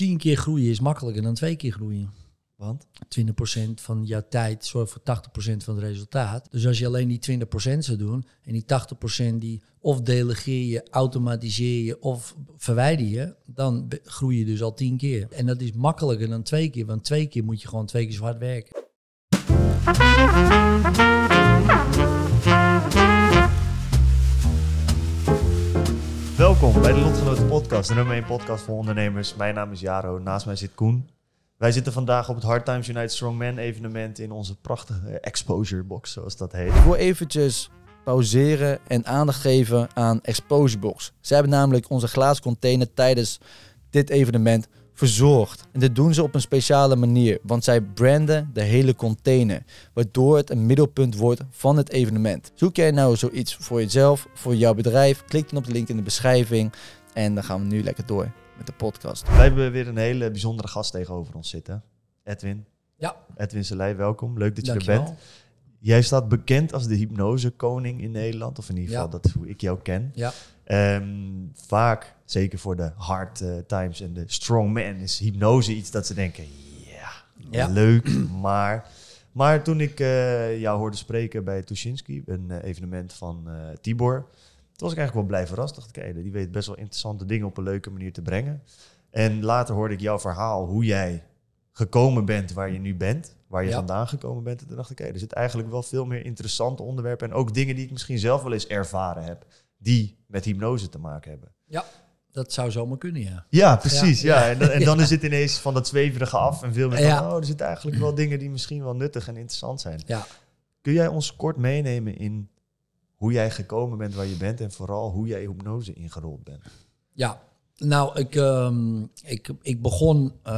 Tien keer groeien is makkelijker dan twee keer groeien. Want? 20% van jouw tijd zorgt voor 80% van het resultaat. Dus als je alleen die 20% zou doen en die 80% die of delegeer je, automatiseer je of verwijder je, dan groei je dus al 10 keer. En dat is makkelijker dan twee keer, want twee keer moet je gewoon twee keer zo hard werken. Welkom bij de Lotgenoten Podcast, de nummer 1 podcast voor ondernemers. Mijn naam is Jaro, naast mij zit Koen. Wij zitten vandaag op het Hard Times United Strongman evenement in onze prachtige exposure box, zoals dat heet. Ik wil eventjes pauzeren en aandacht geven aan Exposure Box. Zij hebben namelijk onze glazen container tijdens dit evenement verzorgd. En dit doen ze op een speciale manier, want zij branden de hele container, waardoor het een middelpunt wordt van het evenement. Zoek jij nou zoiets voor jezelf, voor jouw bedrijf? Klik dan op de link in de beschrijving en dan gaan we nu lekker door met de podcast. Wij hebben weer een hele bijzondere gast tegenover ons zitten. Edwin. Ja. Edwin Selei, welkom. Leuk dat je er Dankjewel. bent. Jij staat bekend als de hypnosekoning in Nederland, of in ieder geval Ja. dat is hoe ik jou ken. Ja. Ehm, vaak, zeker voor de hard eh, times en de strong man, is hypnose iets dat ze denken, ja, Ja. leuk, maar... Maar toen ik eh, jou hoorde spreken bij Tuschinski, een eh, evenement van Tibor, toen was ik eigenlijk wel blij verrast. Dacht ik, die weet best wel interessante dingen op een leuke manier te brengen. En later hoorde ik jouw verhaal, hoe jij gekomen bent waar je nu bent, waar je Ja. vandaan gekomen bent. En toen dacht ik, er zit eigenlijk wel veel meer interessante onderwerpen en ook dingen die ik misschien zelf wel eens ervaren heb, die met hypnose te maken hebben. Dat zou zomaar kunnen, ja. Ja, precies. Ja. Ja. En, dan, en dan is het ineens van dat zweverige af en veel meer van, Ja. oh, er zitten eigenlijk wel dingen die misschien wel nuttig en interessant zijn. Ja. Kun jij ons kort meenemen in hoe jij gekomen bent waar je bent en vooral hoe jij hypnose ingerold bent? Ja, nou, ik, ehm, ik, ik begon, eh,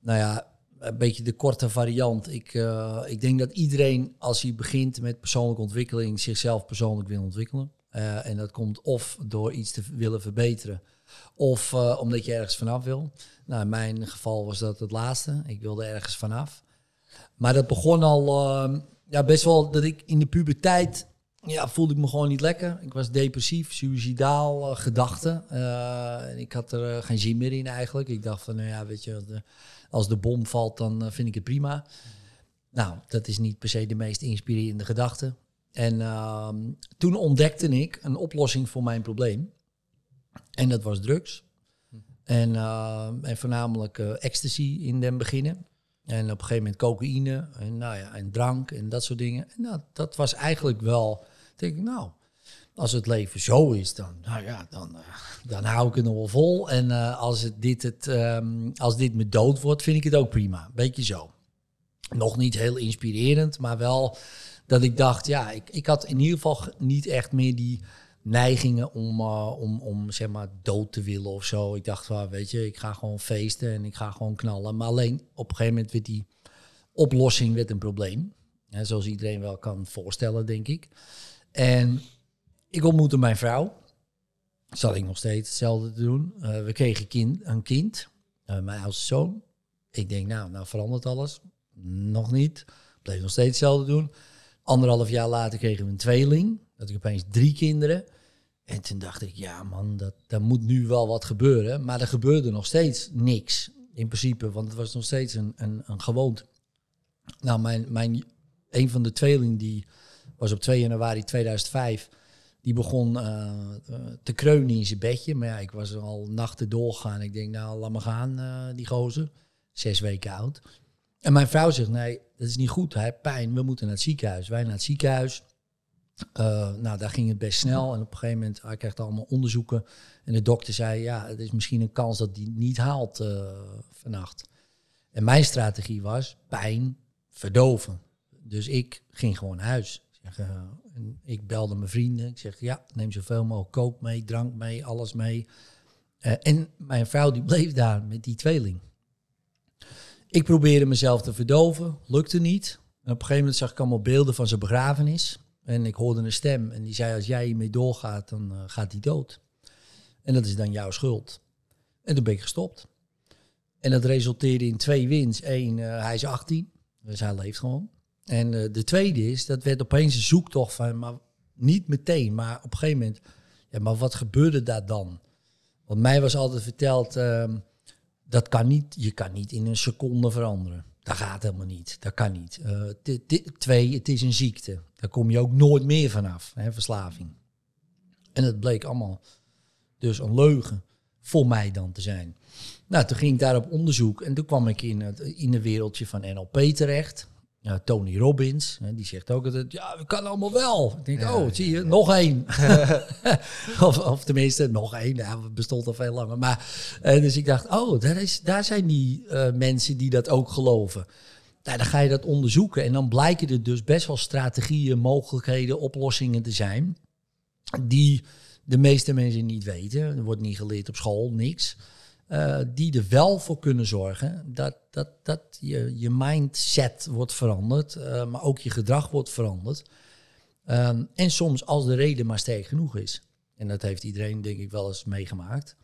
nou ja, een beetje de korte variant. Ik, eh, ik denk dat iedereen, als hij begint met persoonlijke ontwikkeling, zichzelf persoonlijk wil ontwikkelen. Eh, en dat komt of door iets te willen verbeteren, of eh, omdat je ergens vanaf wil. Nou, in mijn geval was dat het laatste. Ik wilde ergens vanaf. Maar dat begon al ehm, ja, best wel dat ik in de puberteit ja, voelde ik me gewoon niet lekker. Ik was depressief, suicidaal, eh, gedachten. En ik had er geen zin meer in eigenlijk. Ik dacht van, nou ja, weet je, als de, bom valt, dan vind ik het prima. Nou, dat is niet per se de meest inspirerende gedachte. En ehm, toen ontdekte ik een oplossing voor mijn probleem. En dat was drugs. En, eh, en voornamelijk eh, ecstasy in den beginnen. En op een gegeven moment cocaïne en, nou ja, en drank en dat soort dingen. En dat was eigenlijk wel, denk ik, nou, als het leven zo is, dan, nou ja, dan, eh, dan hou ik het nog wel vol. En eh, als, het dit het, ehm, als dit me dood wordt, vind ik het ook prima. Beetje zo. Nog niet heel inspirerend, maar wel dat ik dacht, ja, ik, ik had in ieder geval ge- niet echt meer die neigingen om, eh, om, om zeg maar dood te willen of zo. Ik dacht wel, weet je, ik ga gewoon feesten en ik ga gewoon knallen. Maar alleen op een gegeven moment werd die oplossing werd een probleem. Hè, zoals iedereen wel kan voorstellen, denk ik. En ik ontmoette mijn vrouw. Zat ik nog steeds hetzelfde doen. Eh, we kregen kind, een kind, eh, mijn oudste zoon. Ik denk, nou, nou verandert alles. Nog niet. Bleef nog steeds hetzelfde doen. Anderhalf jaar later kregen we een tweeling. Dat ik opeens drie kinderen. En toen dacht ik, ja man, dat, daar moet nu wel wat gebeuren. Maar er gebeurde nog steeds niks. In principe, want het was nog steeds een, een, een gewoonte. Nou, mijn, mijn, een van de tweelingen die was op 2 januari 2005. Die begon eh, te kreunen in zijn bedje. Maar ja, ik was al nachten doorgaan. Ik denk, nou, laat maar gaan, eh, die gozer. Zes weken oud. En mijn vrouw zegt, nee, dat is niet goed. Hij heeft pijn, we moeten naar het ziekenhuis. Wij naar het ziekenhuis. Eh, nou, daar ging het best snel. En op een gegeven moment, hij krijgt allemaal onderzoeken. En de dokter zei, ja, het is misschien een kans dat het niet haalt eh, vannacht. En mijn strategie was pijn verdoven. Dus ik ging gewoon naar huis. Eh, en ik belde mijn vrienden. Ik zeg, ja, neem zoveel mogelijk kook mee, drank mee, alles mee. En mijn vrouw die bleef daar met die tweeling. Ik probeerde mezelf te verdoven, lukte niet. Op een gegeven moment zag ik allemaal beelden van zijn begrafenis. En ik hoorde een stem en die zei, als jij hiermee doorgaat, dan eh, gaat hij dood. En dat is dan jouw schuld. En toen ben ik gestopt. En dat resulteerde in twee wins. Eén, eh, hij is 18, dus hij leeft gewoon. En eh, de tweede is, dat werd opeens een zoektocht van, maar niet meteen, maar op een gegeven moment, ja, maar wat gebeurde daar dan? Want mij was altijd verteld, ehm, dat kan niet, je kan niet in een seconde veranderen. Dat gaat helemaal niet, dat kan niet. Eh, twee, het is een ziekte. Daar kom je ook nooit meer vanaf, hè, verslaving. En het bleek allemaal dus een leugen voor mij dan te zijn. Nou, toen ging ik daar op onderzoek en toen kwam ik in het in een wereldje van NLP terecht. Ja, Tony Robbins, hè, die zegt ook altijd, ja, we kan allemaal wel. Ik denk, oh, zie je, nog één. of, of tenminste, nog één. Ja, het bestond al veel langer. Maar, eh, dus ik dacht, oh, daar, is, daar zijn die eh, mensen die dat ook geloven. Nou, dan ga je dat onderzoeken en dan blijken er dus best wel strategieën, mogelijkheden, oplossingen te zijn. Die de meeste mensen niet weten. Er wordt niet geleerd op school, niks. Eh, die er wel voor kunnen zorgen dat, dat, dat je, je mindset wordt veranderd, eh, maar ook je gedrag wordt veranderd. Ehm, en soms als de reden maar sterk genoeg is. En dat heeft iedereen denk ik wel eens meegemaakt.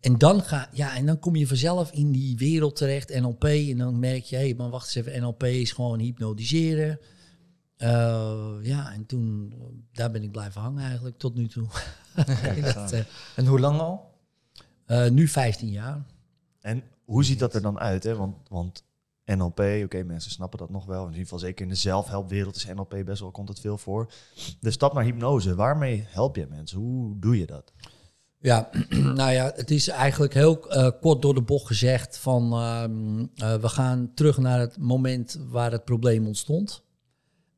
En dan, ga, ja, en dan kom je vanzelf in die wereld terecht, NLP. En dan merk je, hé, hey, maar wacht eens even, NLP is gewoon hypnotiseren. Eh, ja, en toen, daar ben ik blijven hangen eigenlijk tot nu toe. dat, En hoe lang al? Eh, nu 15 jaar. En hoe ziet dat er dan uit? Hè? Want, want NLP, oké, mensen snappen dat nog wel. In ieder geval zeker in de zelfhelpwereld is NLP best wel, komt het veel voor. De stap naar hypnose, waarmee help je mensen? Hoe doe je dat? Ja, nou ja, het is eigenlijk heel eh, kort door de bocht gezegd van ehm, eh, we gaan terug naar het moment waar het probleem ontstond.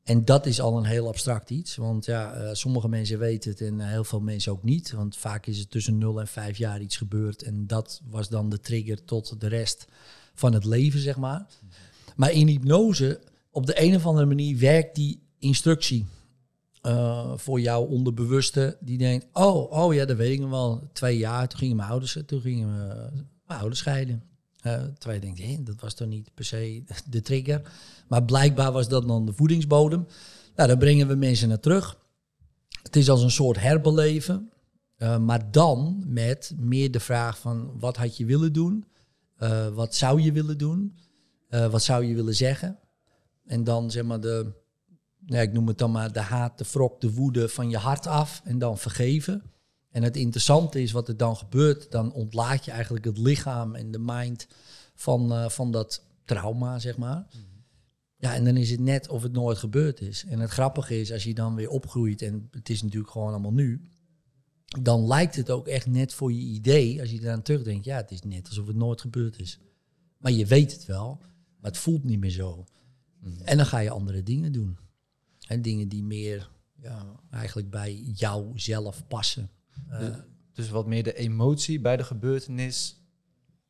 En dat is al een heel abstract iets, want ja, eh, sommige mensen weten het en heel veel mensen ook niet. Want vaak is het tussen 0 en 5 jaar iets gebeurd en dat was dan de trigger tot de rest van het leven, zeg maar. Maar in hypnose, op de een of andere manier werkt die instructie eh, voor jouw onderbewuste. Die denkt, oh, oh ja, dat weet ik nog wel. Twee jaar, toen gingen mijn ouders, toen gingen we, mijn ouders scheiden. Eh, terwijl je denkt, hé, dat was toch niet per se de trigger. Maar blijkbaar was dat dan de voedingsbodem. Nou, daar brengen we mensen naar terug. Het is als een soort herbeleven. eh, maar dan met meer de vraag van, wat had je willen doen? Eh, wat zou je willen doen? Wat zou je willen zeggen? En dan zeg maar de, ja, ik noem het dan maar de haat, de wrok, de woede van je hart af en dan vergeven. En het interessante is wat er dan gebeurt, dan ontlaat je eigenlijk het lichaam en de mind van, eh, van dat trauma, zeg maar. Ja, en dan is het net of het nooit gebeurd is. En het grappige is, als je dan weer opgroeit, en het is natuurlijk gewoon allemaal nu, dan lijkt het ook echt net voor je idee, als je eraan terugdenkt, ja, het is net alsof het nooit gebeurd is. Maar je weet het wel, maar het voelt niet meer zo. En dan ga je andere dingen doen. En dingen die meer ja, eigenlijk bij jou zelf passen. Eh, Dus wat meer de emotie bij de gebeurtenis,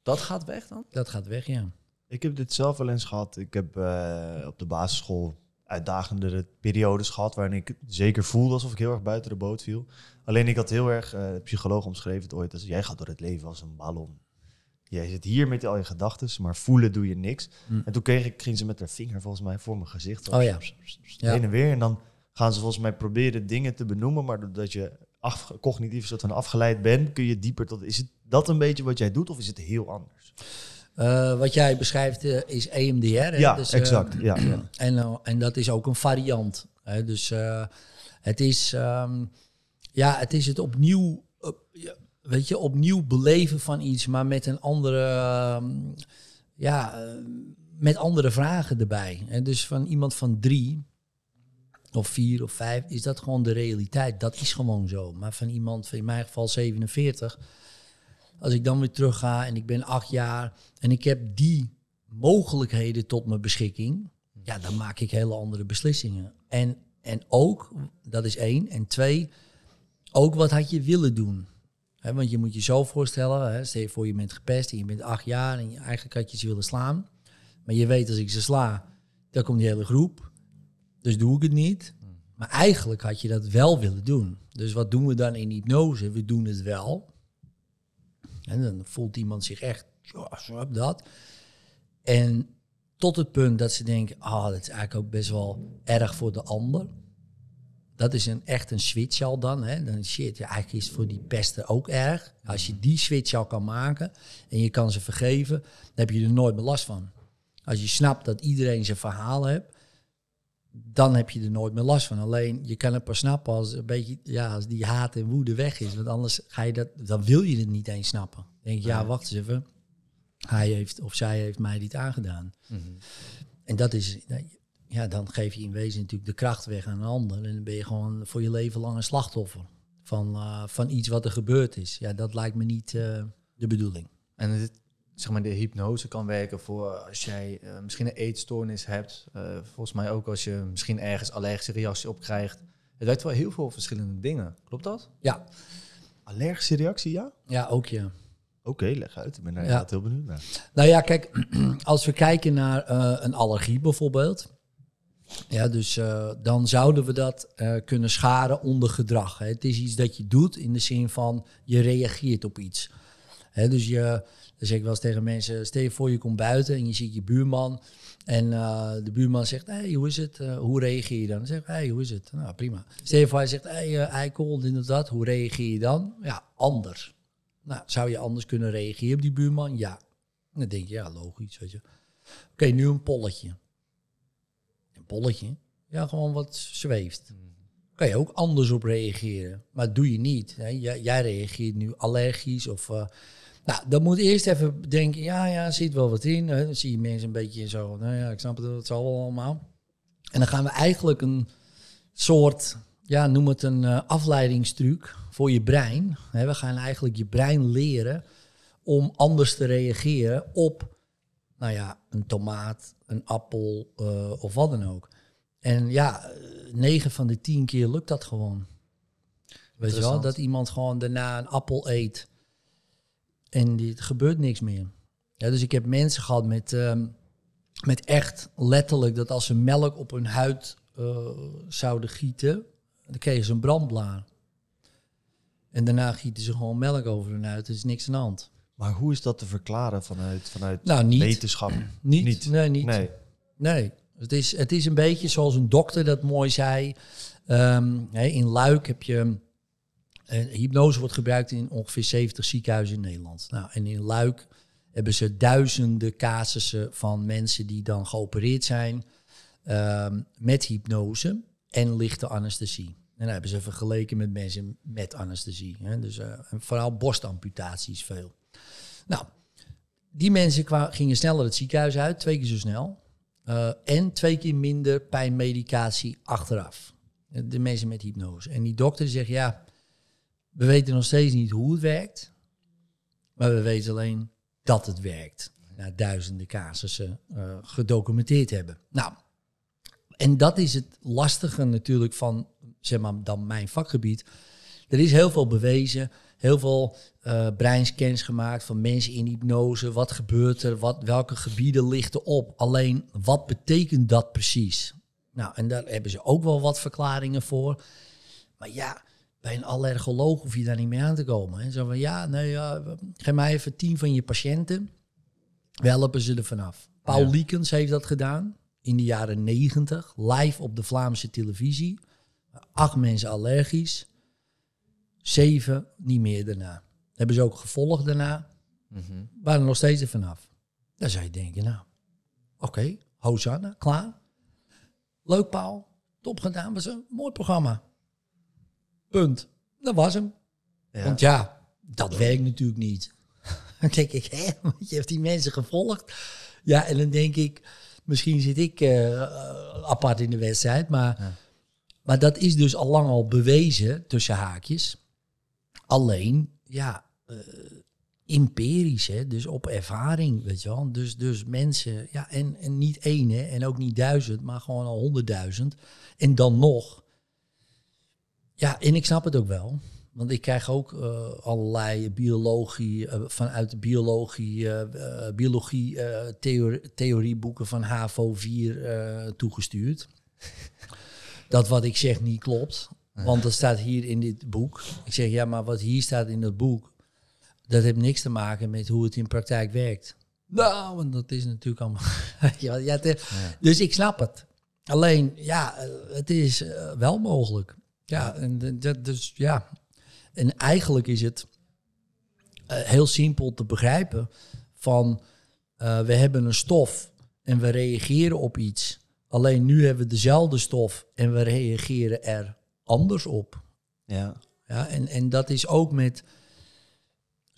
dat gaat weg dan? dat gaat weg, ja. Ik heb dit zelf wel eens gehad. Ik heb eh, op de basisschool uitdagendere periodes gehad waarin ik zeker voelde alsof ik heel erg buiten de boot viel. Alleen ik had heel erg, eh, de psycholoog omschreven het ooit als jij gaat door het leven als een ballon. Jij zit hier met al je gedachten, maar voelen doe je niks. Hm. En toen kreeg ik, ging ze met haar vinger volgens mij voor mijn gezicht. zo Oh ja. Ja. Heen en weer. En dan gaan ze volgens mij proberen dingen te benoemen, maar doordat je af, cognitief soort van afgeleid bent, kun je dieper tot. Is het dat een beetje wat jij doet of is het heel anders? Eh, wat jij beschrijft eh, is EMDR. Hè? ja, Dus, eh, exact. ja, ja. En, en dat is ook een variant. Hè? Dus het is, ehm, ja, het is het opnieuw, weet je, opnieuw beleven van iets, maar met een andere, ehm, ja, met andere vragen erbij. En dus van iemand van drie of vier of vijf is dat gewoon de realiteit. Dat is gewoon zo. Maar van iemand, van in mijn geval 47, als ik dan weer terug ga en ik ben acht jaar en ik heb die mogelijkheden tot mijn beschikking, ja, dan maak ik hele andere beslissingen. En, en ook, dat is één. En twee, ook wat had je willen doen? Want je moet je zo voorstellen, stel je voor je bent gepest en je bent acht jaar en je, eigenlijk had je ze willen slaan. Maar je weet als ik ze sla, dan komt die hele groep. Dus doe ik het niet. Maar eigenlijk had je dat wel willen doen. Dus wat doen we dan in hypnose? We doen het wel. En dan voelt iemand zich echt, ja, snap dat. En tot het punt dat ze denken, ah, dat is eigenlijk ook best wel erg voor de ander. Dat is een, echt een switch al dan. Hè? Dan shit, ja, eigenlijk is het voor die pesten ook erg. Als je die switch al kan maken en je kan ze vergeven, dan heb je er nooit meer last van. Als je snapt dat iedereen zijn verhaal heeft, dan heb je er nooit meer last van. Alleen je kan het pas snappen als een beetje, ja, als die haat en woede weg is. Want anders ga je dat, dan wil je het niet eens snappen. Dan denk je, ja, wacht eens even. Hij heeft of zij heeft mij dit aangedaan. En dat is, ja, dan geef je in wezen natuurlijk de kracht weg aan een ander. En dan ben je gewoon voor je leven lang een slachtoffer van, eh, van iets wat er gebeurd is. Ja, dat lijkt me niet eh, de bedoeling. En het, zeg maar, de hypnose kan werken voor als jij eh, misschien een eetstoornis hebt. Eh, volgens mij ook als je misschien ergens allergische reactie op krijgt. Het werkt wel heel veel verschillende dingen. Klopt dat? Ja, Allergische reactie, ja? ja ook ja. Oké, leg uit. Ik ben daar Ja. heel benieuwd naar. Nou ja, kijk, als we kijken naar eh, een allergie bijvoorbeeld. Ja, dus dan zouden we dat kunnen scharen onder gedrag. Hè. Het is iets dat je doet in de zin van je reageert op iets. Dus je, dan zeg ik wel eens tegen mensen, stel je voor je komt buiten en je ziet je buurman. En eh, de buurman zegt, hey, hoe is het? Eh, hoe reageer je dan? Dan zeg ik, hey, hoe is het? Nou, prima. Stel je voor hij zegt, hey, uh, eikel, dit of dat. Hoe reageer je dan? Ja, anders. Nou, zou je anders kunnen reageren op die buurman? Ja. Dan denk je, ja, logisch, weet je. Oké, nu een polletje. Een polletje? Ja, gewoon wat zweeft. Kan je ook anders op reageren. Maar dat doe je niet. Hè? Jij, jij reageert nu allergisch of... nou, dan moet eerst even denken, ja, ja, er zit wel wat in. Hè? Dan zie je mensen een beetje zo, nou ja, ik snap het, dat zal wel allemaal. En dan gaan we eigenlijk een soort, ja, noem het een eh, afleidingstruc voor je brein. Hè? We gaan eigenlijk je brein leren om anders te reageren op, nou ja, een tomaat, een appel eh, of wat dan ook. En ja, eh, negen van de tien keer lukt dat gewoon. Weet je wel, dat iemand gewoon daarna een appel eet en die- er gebeurt niks meer. Ja, dus ik heb mensen gehad met, ehm, met echt letterlijk dat als ze melk op hun huid eh, zouden gieten, dan kregen ze een brandblaar. En daarna gieten ze gewoon melk over hun huid, er is niks aan de hand. Maar hoe is dat te verklaren vanuit, vanuit Nou, niet. wetenschap? Niet? Niet. Nee, niet. Nee. Nee, het is, het is een beetje zoals een dokter dat mooi zei. Ehm, in Luik heb je... hypnose wordt gebruikt in ongeveer 70 ziekenhuizen in Nederland. Nou, en in Luik hebben ze duizenden casussen van mensen die dan geopereerd zijn ehm, met hypnose en lichte anesthesie. En dan hebben ze vergeleken met mensen met anesthesie. Hè? Dus eh, vooral borstamputaties veel. Nou, die mensen gingen sneller het ziekenhuis uit, twee keer zo snel. Eh, en twee keer minder pijnmedicatie achteraf. De mensen met hypnose. En die dokter zegt, ja, we weten nog steeds niet hoe het werkt. Maar we weten alleen dat het werkt. Na duizenden casussen eh, gedocumenteerd hebben. Nou, en dat is het lastige natuurlijk van, zeg maar, dan mijn vakgebied. Er is heel veel bewezen, heel veel eh breinscans gemaakt van mensen in hypnose. Wat gebeurt er? Wat, welke gebieden lichten op? Alleen, wat betekent dat precies? Nou, en daar hebben ze ook wel wat verklaringen voor. Maar ja, bij een allergoloog hoef je daar niet mee aan te komen. Hè. Zo van, ja, nee, ja, geef mij even tien van je patiënten. We helpen ze er vanaf. Paul Ja. Liekens heeft dat gedaan in de jaren negentig, live op de Vlaamse televisie. Acht mensen allergisch, zeven niet meer daarna. Hebben ze ook gevolgd daarna, Mhm. waren er nog steeds er vanaf. Dan zou je denken, nou, oké, Hosanna, klaar. Leuk Paul, top gedaan, was een mooi programma. Punt. Dat was hem. Ja. Want ja, dat werkt natuurlijk niet. Dan denk ik, hè, want je hebt die mensen gevolgd. Ja, en dan denk ik, misschien zit ik eh, apart in de wedstrijd. Maar, Ja. maar dat is dus al lang al bewezen, tussen haakjes. Alleen, ja, empirisch, hè, dus op ervaring, weet je wel. Dus, dus mensen, ja, en, en niet één, hè, en ook niet duizend, maar gewoon al honderdduizend. En dan nog. Ja, en ik snap het ook wel. Want ik krijg ook eh, allerlei biologie, eh, vanuit de biologie, eh, biologie theorie, theorieboeken van HAVO 4 eh, toegestuurd. dat wat ik zeg niet klopt. Want dat staat hier in dit boek. Ik zeg, ja, maar wat hier staat in dat boek, dat heeft niks te maken met hoe het in praktijk werkt. Nou, want dat is natuurlijk allemaal. ja, Dus ik snap het. Alleen, ja, het is wel mogelijk. Ja, en dat, dus ja. En eigenlijk is het eh, heel simpel te begrijpen van eh, we hebben een stof en we reageren op iets. Alleen nu hebben we dezelfde stof en we reageren er anders op. Ja. Ja, en, en dat is ook met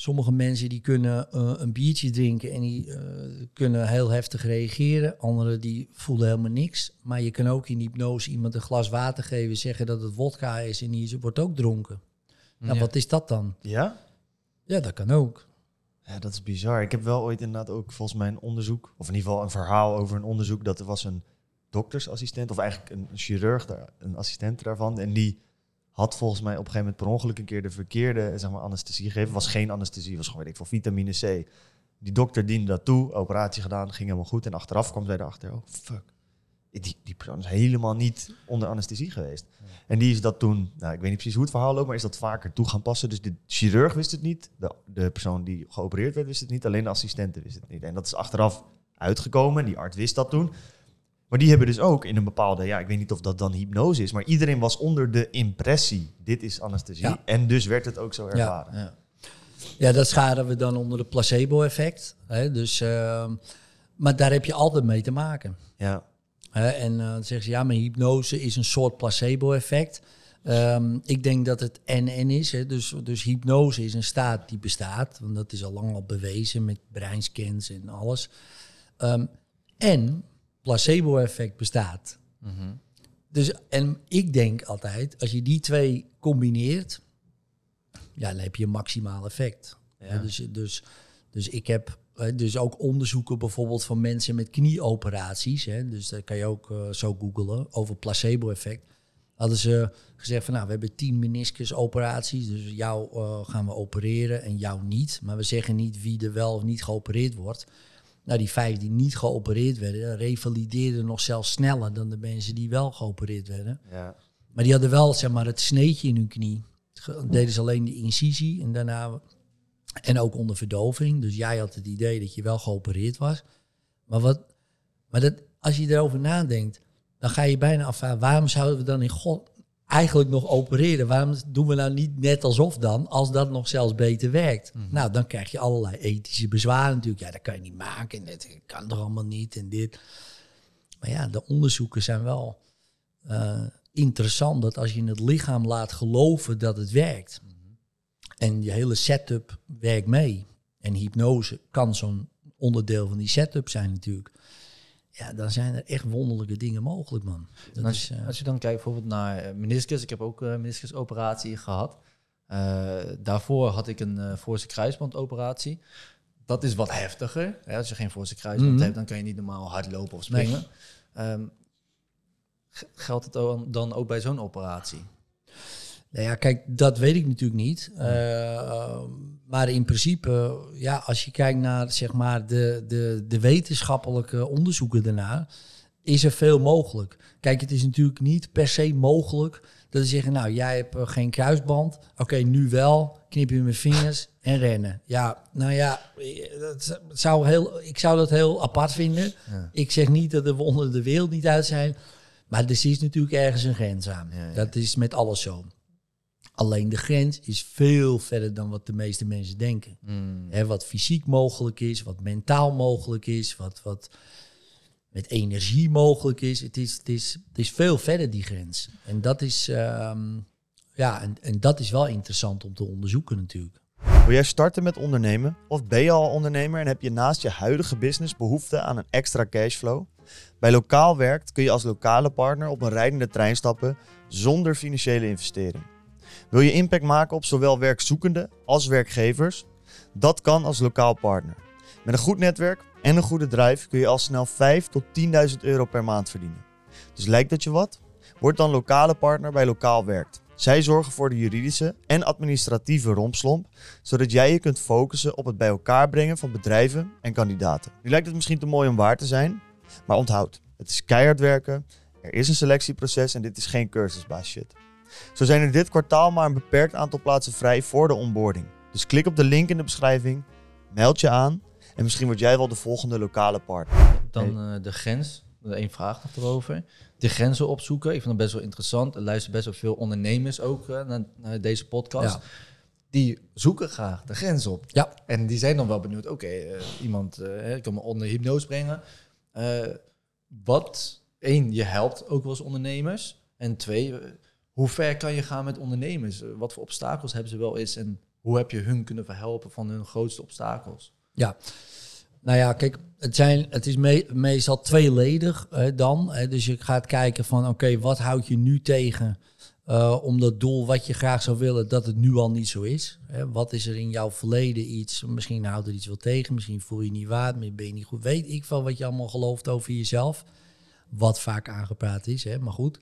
sommige mensen die kunnen eh, een biertje drinken en die eh, kunnen heel heftig reageren. Anderen die voelen helemaal niks. Maar je kan ook in hypnose iemand een glas water geven, zeggen dat het wodka is en die wordt ook dronken. Nou, Ja. wat is dat dan? Ja? Ja, dat kan ook. Ja, dat is bizar. Ik heb wel ooit inderdaad ook volgens mij een onderzoek, of in ieder geval een verhaal over een onderzoek, dat er was een doktersassistent, of eigenlijk een, een chirurg, daar, een assistent daarvan, en die had volgens mij op een gegeven moment per ongeluk een keer de verkeerde zeg maar, anesthesie gegeven. Was geen anesthesie, was gewoon weet ik veel vitamine C. Die dokter diende dat toe, operatie gedaan, ging helemaal goed. En achteraf kwam zij erachter, oh fuck, die, die persoon is helemaal niet onder anesthesie geweest. En die is dat toen, nou, ik weet niet precies hoe het verhaal loopt, maar is dat vaker toe gaan passen. Dus de chirurg wist het niet, de, de persoon die geopereerd werd wist het niet, alleen de assistente wist het niet. En dat is achteraf uitgekomen en die arts wist dat toen. Maar die hebben dus ook in een bepaalde, ja, ik weet niet of dat dan hypnose is, maar iedereen was onder de impressie, dit is anesthesie. Ja. En dus werd het ook zo ervaren. Ja. Ja, dat scharen we dan onder de placebo-effect. Dus, ehm, maar daar heb je altijd mee te maken. Ja. Hè, en eh, dan zeggen ze, ja, maar hypnose is een soort placebo-effect. Ehm, ik denk dat het en-en is. Hè. Dus, dus hypnose is een staat die bestaat. Want dat is al lang al bewezen met breinscans en alles. Ehm, en placebo-effect bestaat. Mhm. Dus, en ik denk altijd, als je die twee combineert, ja, dan heb je een maximaal effect. Ja. Dus, dus, dus ik heb dus ook onderzoeken bijvoorbeeld van mensen met knieoperaties. Hè, dus dat kan je ook eh, zo googelen over placebo-effect. Hadden ze gezegd van nou, we hebben tien meniscusoperaties, dus jou eh, gaan we opereren en jou niet. Maar we zeggen niet wie er wel of niet geopereerd wordt. Nou, die vijf die niet geopereerd werden, revalideerden nog zelfs sneller dan de mensen die wel geopereerd werden. Ja. Maar die hadden wel zeg maar, het sneetje in hun knie. Ge- Deden ze alleen de incisie en daarna. En ook onder verdoving. Dus jij had het idee dat je wel geopereerd was. Maar, wat, maar dat, als je erover nadenkt, dan ga je bijna afvragen: waarom zouden we dan in God eigenlijk nog opereren? Waarom doen we nou niet net alsof dan, als dat nog zelfs beter werkt? Nou, dan krijg je allerlei ethische bezwaren natuurlijk. Ja, dat kan je niet maken. En dat kan toch allemaal niet en dit. Maar ja, de onderzoeken zijn wel eh, interessant dat als je het lichaam laat geloven dat het werkt. En je hele setup werkt mee. En hypnose kan zo'n onderdeel van die setup zijn natuurlijk. Ja, dan zijn er echt wonderlijke dingen mogelijk, man. Dat als, is, eh, als je dan kijkt bijvoorbeeld naar eh, meniscus, ik heb ook een meniscusoperatie gehad. Eh, daarvoor had ik een uh, voorste kruisbandoperatie. Dat is wat heftiger. Hè? Als je geen voorste kruisband Mhm. hebt, dan kan je niet normaal hardlopen of springen. Ehm, geldt het dan ook bij zo'n operatie? Nou ja, kijk, dat weet ik natuurlijk niet. Eh, eh, maar in principe, ja, als je kijkt naar zeg maar, de, de, de wetenschappelijke onderzoeken daarna, is er veel mogelijk. Kijk, het is natuurlijk niet per se mogelijk dat ze zeggen, nou, jij hebt eh, geen kruisband. Oké, nu wel, knip je mijn vingers en rennen. Ja, nou ja, eh, dat zou heel, ik zou dat heel apart vinden. Ja. Ik zeg niet dat de wonderen de wereld niet uit zijn. Maar er is natuurlijk ergens een grens aan. Ja, ja. Dat is met alles zo. Alleen de grens is veel verder dan wat de meeste mensen denken. Mm. Hè, wat fysiek mogelijk is, wat mentaal mogelijk is, wat, wat met energie mogelijk is. Het is, het is, het is veel verder die grens. En dat is, ehm, ja, en, en dat is wel interessant om te onderzoeken natuurlijk. Wil jij starten met ondernemen? Of ben je al ondernemer en heb je naast je huidige business behoefte aan een extra cashflow? Bij Lokaal Werkt kun je als lokale partner op een rijdende trein stappen zonder financiële investering. Wil je impact maken op zowel werkzoekenden als werkgevers? Dat kan als lokaal partner. Met een goed netwerk en een goede drive kun je al snel 5 tot 10.000 euro per maand verdienen. Dus lijkt dat je wat? Word dan lokale partner bij Lokaal Werkt. Zij zorgen voor de juridische en administratieve rompslomp, zodat jij je kunt focussen op het bij elkaar brengen van bedrijven en kandidaten. Nu lijkt het misschien te mooi om waar te zijn, maar onthoud, het is keihard werken, er is een selectieproces en dit is geen cursusbaas shit. Zo zijn er dit kwartaal maar een beperkt aantal plaatsen vrij voor de onboarding. Dus klik op de link in de beschrijving, meld je aan en misschien word jij wel de volgende lokale partner. Dan eh, de grens. Eén vraag nog erover. De grenzen opzoeken. Ik vind dat best wel interessant. Er luisteren best wel veel ondernemers ook eh, naar, naar deze podcast. Ja. Die zoeken graag de grens op. Ja. En die zijn dan wel benieuwd. Oké, eh, iemand eh, kan me onder hypnose brengen. Eh, wat, één, je helpt ook wel eens ondernemers. En twee, eh, hoe ver kan je gaan met ondernemers? Eh, wat voor obstakels hebben ze wel eens? En hoe heb je hun kunnen verhelpen van hun grootste obstakels? Ja, nou ja, kijk, het, zijn, het is me- meestal tweeledig dan. Hè, dus je gaat kijken van, oké, wat houd je nu tegen eh, om dat doel wat je graag zou willen, dat het nu al niet zo is. Hè? Wat is er in jouw verleden iets? Misschien houdt er iets wel tegen, misschien voel je niet waard, maar ben je niet goed. Weet ik wel wat je allemaal gelooft over jezelf. Wat vaak aangepraat is, hè? maar goed.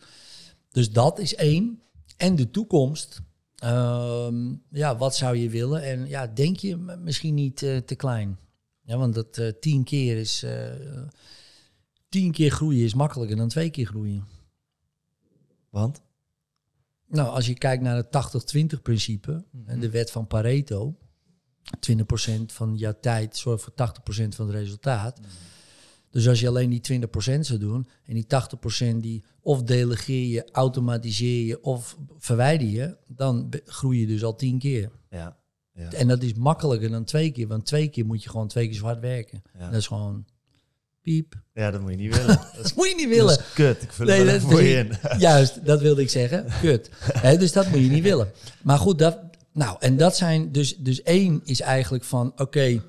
Dus dat is één. En de toekomst. Ehm, ja, wat zou je willen? En ja, denk je misschien niet eh, te klein? Ja, want dat eh, tien keer is... eh, tien keer groeien is makkelijker dan twee keer groeien. Want? Nou, als je kijkt naar het 80-20 principe en de wet van Pareto, 20% van jouw tijd zorgt voor 80% van het resultaat. Dus als je alleen die 20% zou doen en die 80% die of delegeer je, automatiseer je of verwijder je, dan groei je dus al 10 keer. Ja. ja. En dat is makkelijker dan twee keer, want twee keer moet je gewoon twee keer zo hard werken. Ja. Dat is gewoon piep. Ja, dat moet je niet willen. Dat is, Dat moet je niet dat willen. is kut. Ik vul Nee, dat- voor je in. Juist, dat wilde ik zeggen. Kut. Dus dat moet je niet willen. Maar goed, dat, nou, en dat zijn dus, dus één is eigenlijk van, oké,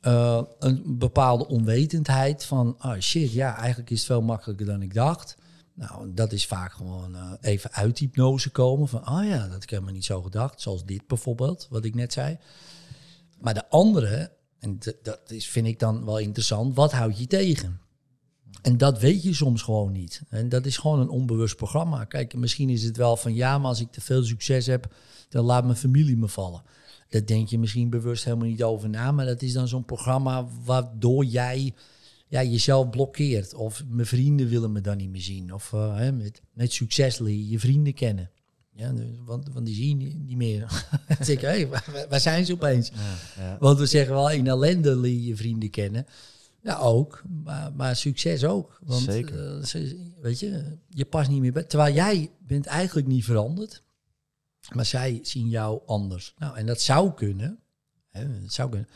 eh, een bepaalde onwetendheid van, oh shit, ja, eigenlijk is het veel makkelijker dan ik dacht. Nou, dat is vaak gewoon eh, even uit hypnose komen van, oh ja, dat heb ik helemaal niet zo gedacht. Zoals dit bijvoorbeeld, wat ik net zei. Maar de andere, en dat is, vind ik dan wel interessant, wat houd je tegen? En dat weet je soms gewoon niet. En dat is gewoon een onbewust programma. Kijk, misschien is het wel van ja, maar als ik te veel succes heb, dan laat mijn familie me vallen. Daar denk je misschien bewust helemaal niet over na, maar dat is dan zo'n programma waardoor jij ja, jezelf blokkeert. Of mijn vrienden willen me dan niet meer zien. Of eh, hè, met, met succes leer je je vrienden kennen. Ja, dus- want, want die zie je niet, meer. Dan zeg ik, waar, waar zijn ze opeens? Ja. Want we zeggen wel, in ellende leer je vrienden kennen. Ja, ook. Maar, maar succes ook. Want, Zeker. eh, weet je, je past niet meer bij. Terwijl jij bent eigenlijk niet veranderd. Maar zij zien jou anders. Nou, en dat zou kunnen. Hè, het zou kunnen.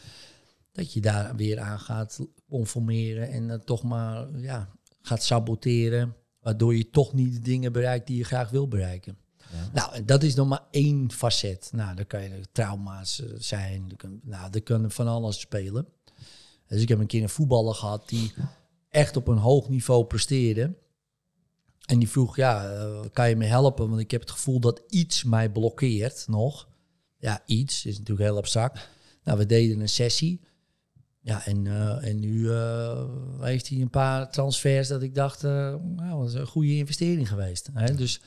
Dat je daar weer aan gaat conformeren. En dan toch maar ja, gaat saboteren. Waardoor je toch niet de dingen bereikt die je graag wil bereiken. Ja. Nou, dat is nog maar één facet. Nou, dan kan je trauma's eh, zijn. Er kan, nou, er kan van alles spelen. Dus ik heb een keer een voetballer gehad die echt op een hoog niveau presteerde. En die vroeg, ja, eh, kan je me helpen? Want ik heb het gevoel dat iets mij blokkeert nog. Ja, iets is natuurlijk heel abstract. Nou, we deden een sessie. Ja, en, eh, en nu eh, heeft hij een paar transfers dat ik dacht, nou, dat is een goede investering geweest. Hè? Dus,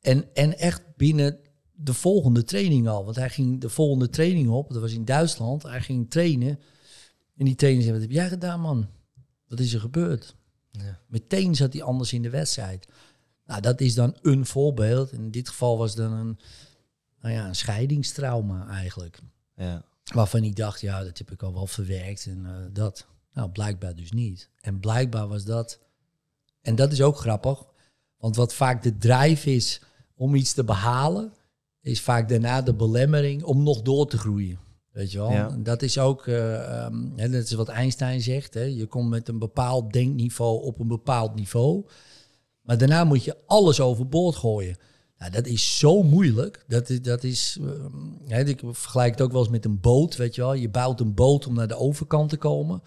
en, en echt binnen de volgende training al. Want hij ging de volgende training op, dat was in Duitsland. Hij ging trainen. En die trainer zei, wat heb jij gedaan, man? Wat is er gebeurd? Ja. Meteen zat hij anders in de wedstrijd. Nou, dat is dan een voorbeeld. In dit geval was dan een, nou ja, een scheidingstrauma eigenlijk. Ja. Waarvan ik dacht, ja, dat heb ik al wel verwerkt en eh, dat. Nou, blijkbaar dus niet. En blijkbaar was dat... En dat is ook grappig. Want wat vaak de drijf is om iets te behalen... is vaak daarna de belemmering om nog door te groeien. Weet je wel? Ja. Dat is ook, hè, dat is wat Einstein zegt. Hè? Je komt met een bepaald denkniveau op een bepaald niveau. Maar daarna moet je alles overboord gooien. Nou, dat is zo moeilijk. Dat is, dat is ehm, hè, ik vergelijk het ook wel eens met een boot, weet je wel. Je bouwt een boot om naar de overkant te komen.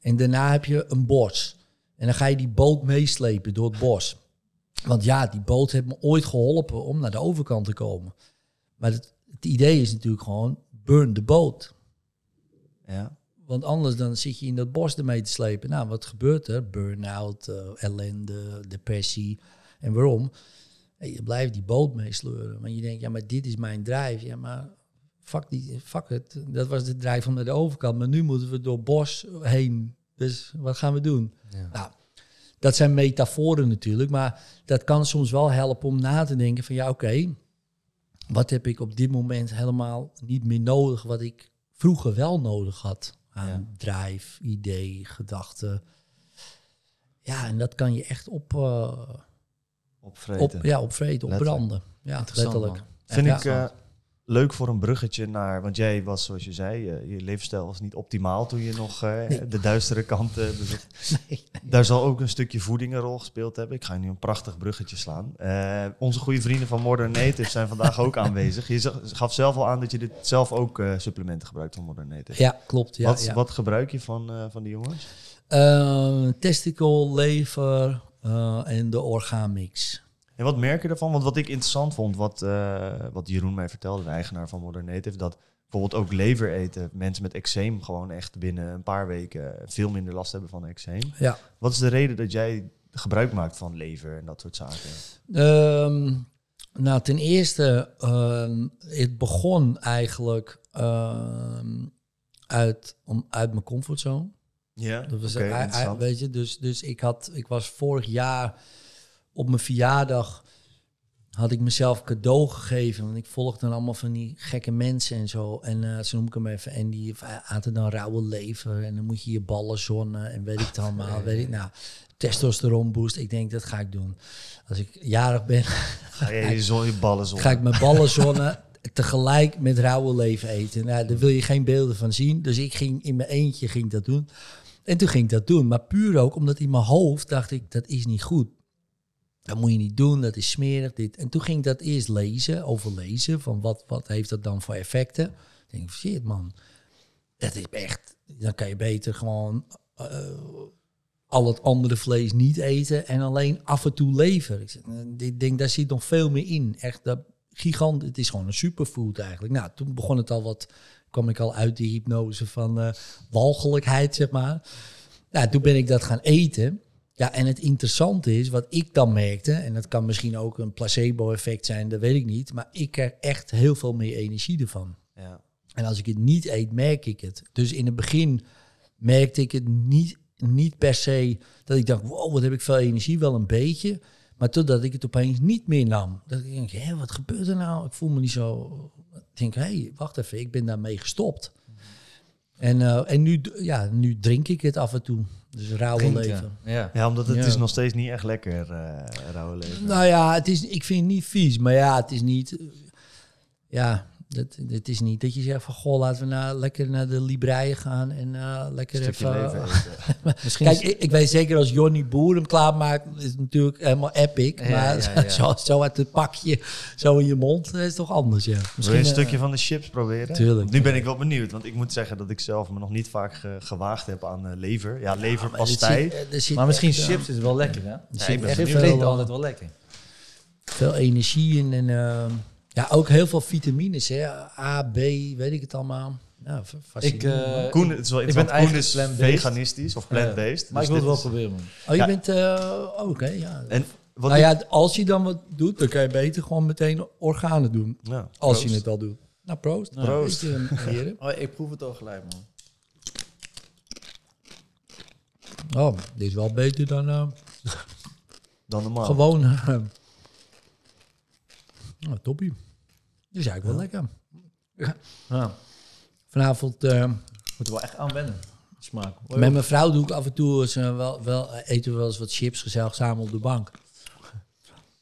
En daarna heb je een bos. En dan ga je die boot meeslepen door het bos. Want ja, die boot heeft me ooit geholpen om naar de overkant te komen. Maar het, het idee is natuurlijk gewoon, burn de boot. Ja. Want anders dan zit je in dat bos ermee te slepen. Nou, wat gebeurt er? Burn-out, eh, ellende, depressie. En waarom? Hey, je blijft die boot meesleuren. Want je denkt, ja, maar dit is mijn drijf. Ja, maar fuck, die, fuck het. Dat was de drijf om naar de overkant. Maar nu moeten we door bos heen. Dus wat gaan we doen? Ja. Nou, dat zijn metaforen natuurlijk. Maar dat kan soms wel helpen om na te denken van, ja, oké. Wat heb ik op dit moment helemaal niet meer nodig, wat ik vroeger wel nodig had aan Ja. drive, idee, gedachten. Ja, en dat kan je echt op, eh Opvreten. op, ja, opvreten, Letterlijk. opbranden. Ja, Interessant, letterlijk. man. Vind ik eh, leuk voor een bruggetje naar... Want jij was, zoals je zei, eh, je levensstijl was niet optimaal toen je nog eh, de duistere kant eh, bezocht. Daar zal ook een stukje voeding een rol gespeeld hebben. Ik ga nu een prachtig bruggetje slaan. Onze goede vrienden van Modern Native zijn vandaag ook aanwezig. Je gaf zelf al aan dat je dit zelf ook supplementen gebruikt van Modern Native. Ja, klopt. Ja, wat, ja. wat gebruik je van, van die jongens? Eh, testicle, lever en de orgaanmix. En wat merk je ervan? Want wat ik interessant vond, wat, eh, wat Jeroen mij vertelde, de eigenaar van Modern Native, dat bijvoorbeeld ook lever eten, mensen met eczeem gewoon echt binnen een paar weken veel minder last hebben van eczeem. Ja. Wat is de reden dat jij gebruik maakt van lever en dat soort zaken? Ehm, nou, ten eerste, ehm, het begon eigenlijk ehm, uit, om, uit mijn comfortzone. Ja, Dat was interessant. weet je, dus, dus ik, had, ik was vorig jaar op mijn verjaardag had ik mezelf cadeau gegeven. Want ik volgde dan allemaal van die gekke mensen en zo. En eh zo noem ik hem even. En die aten dan rauwe lever. En dan moet je je ballen zonnen en weet ik het allemaal. Weet ik, nou, testosteron boost. Ik denk, dat ga ik doen. Als ik jarig ben, Ga je je, zon, je ballen zon. ga ik mijn ballen zonnen tegelijk met rauwe leven eten. Nou, daar wil je geen beelden van zien. Dus ik ging in mijn eentje ging dat doen. En toen ging ik dat doen. Maar puur ook omdat in mijn hoofd dacht ik, dat is niet goed. Dat moet je niet doen, dat is smerig. Dit. En toen ging ik dat eerst lezen, overlezen. Van wat, wat heeft dat dan voor effecten? Ik denk, shit man, dat is echt... Dan kan je beter gewoon eh, al het andere vlees niet eten en alleen af en toe lever. Ik, ik denk, daar zit nog veel meer in. Echt, dat gigant, het is gewoon een superfood eigenlijk. Nou, toen begon het al wat, kwam ik al uit die hypnose van eh walgelijkheid, zeg maar. Nou, toen ben ik dat gaan eten. Ja, en het interessante is, wat ik dan merkte, en dat kan misschien ook een placebo-effect zijn, dat weet ik niet, maar ik krijg echt heel veel meer energie ervan. Ja. En als ik het niet eet, merk ik het. Dus in het begin merkte ik het niet, niet per se dat ik dacht, wow, wat heb ik veel energie, wel een beetje. Maar totdat ik het opeens niet meer nam. Dat ik denk, hé, wat gebeurt er nou? Ik voel me niet zo... Ik denk, hé, hey, wacht even, ik ben daarmee gestopt. En, eh, en nu, ja, nu drink ik het af en toe. Dus rauwe leven. Ja. ja. ja, omdat het Ja. is nog steeds niet echt lekker, eh rauwe lever. Nou ja, het is, ik vind het niet vies, maar ja, het is niet. Ja, het, het is niet dat je zegt van goh, laten we nou lekker naar de Libreien gaan en eh, lekker stukje even. Misschien Kijk, ik, ik weet zeker als Johnny Boer hem klaarmaakt, is het natuurlijk helemaal epic. Ja, maar ja, ja. Zo, zo uit het pakje, zo in je mond, dat is toch anders, ja. Wil je Misschien een eh, stukje van de chips proberen? Tuurlijk. Nu ben ik wel benieuwd, want ik moet zeggen dat ik zelf me nog niet vaak ge- gewaagd heb aan eh, lever. Ja, maar er leverpastei. er zit maar misschien echt, eh, chips is wel lekker, hè? ik ben. Chips eh, altijd wel lekker. veel energie in en eh, ja, ook heel veel vitamines, hè. A, B, weet ik het allemaal. Ja. Ik, eh, Koen, het is wel ik ben eigenlijk Koen is plant-based. veganistisch of plant-based. Maar dus ik wil het wel is- proberen, man. Oh, je Ja. bent... eh, oh, Oké, ja. En wat nou ik- ja, als je dan wat doet, dan kan je beter gewoon meteen organen doen. Ja, Als proost. je het al doet. Nou, proost. Proost. Weet je, heren. Oh, ik proef het al gelijk, man. Oh, dit is wel beter dan eh, Dan normaal. gewoon... eh, oh, toppie. Dit is eigenlijk wel lekker. Ja. Vanavond eh, Moeten we wel echt aan wennen. Smaak. met mijn vrouw doe ik af en toe eens, eh, wel, wel, eh, eten we wel eens wat chips gezellig samen op de bank.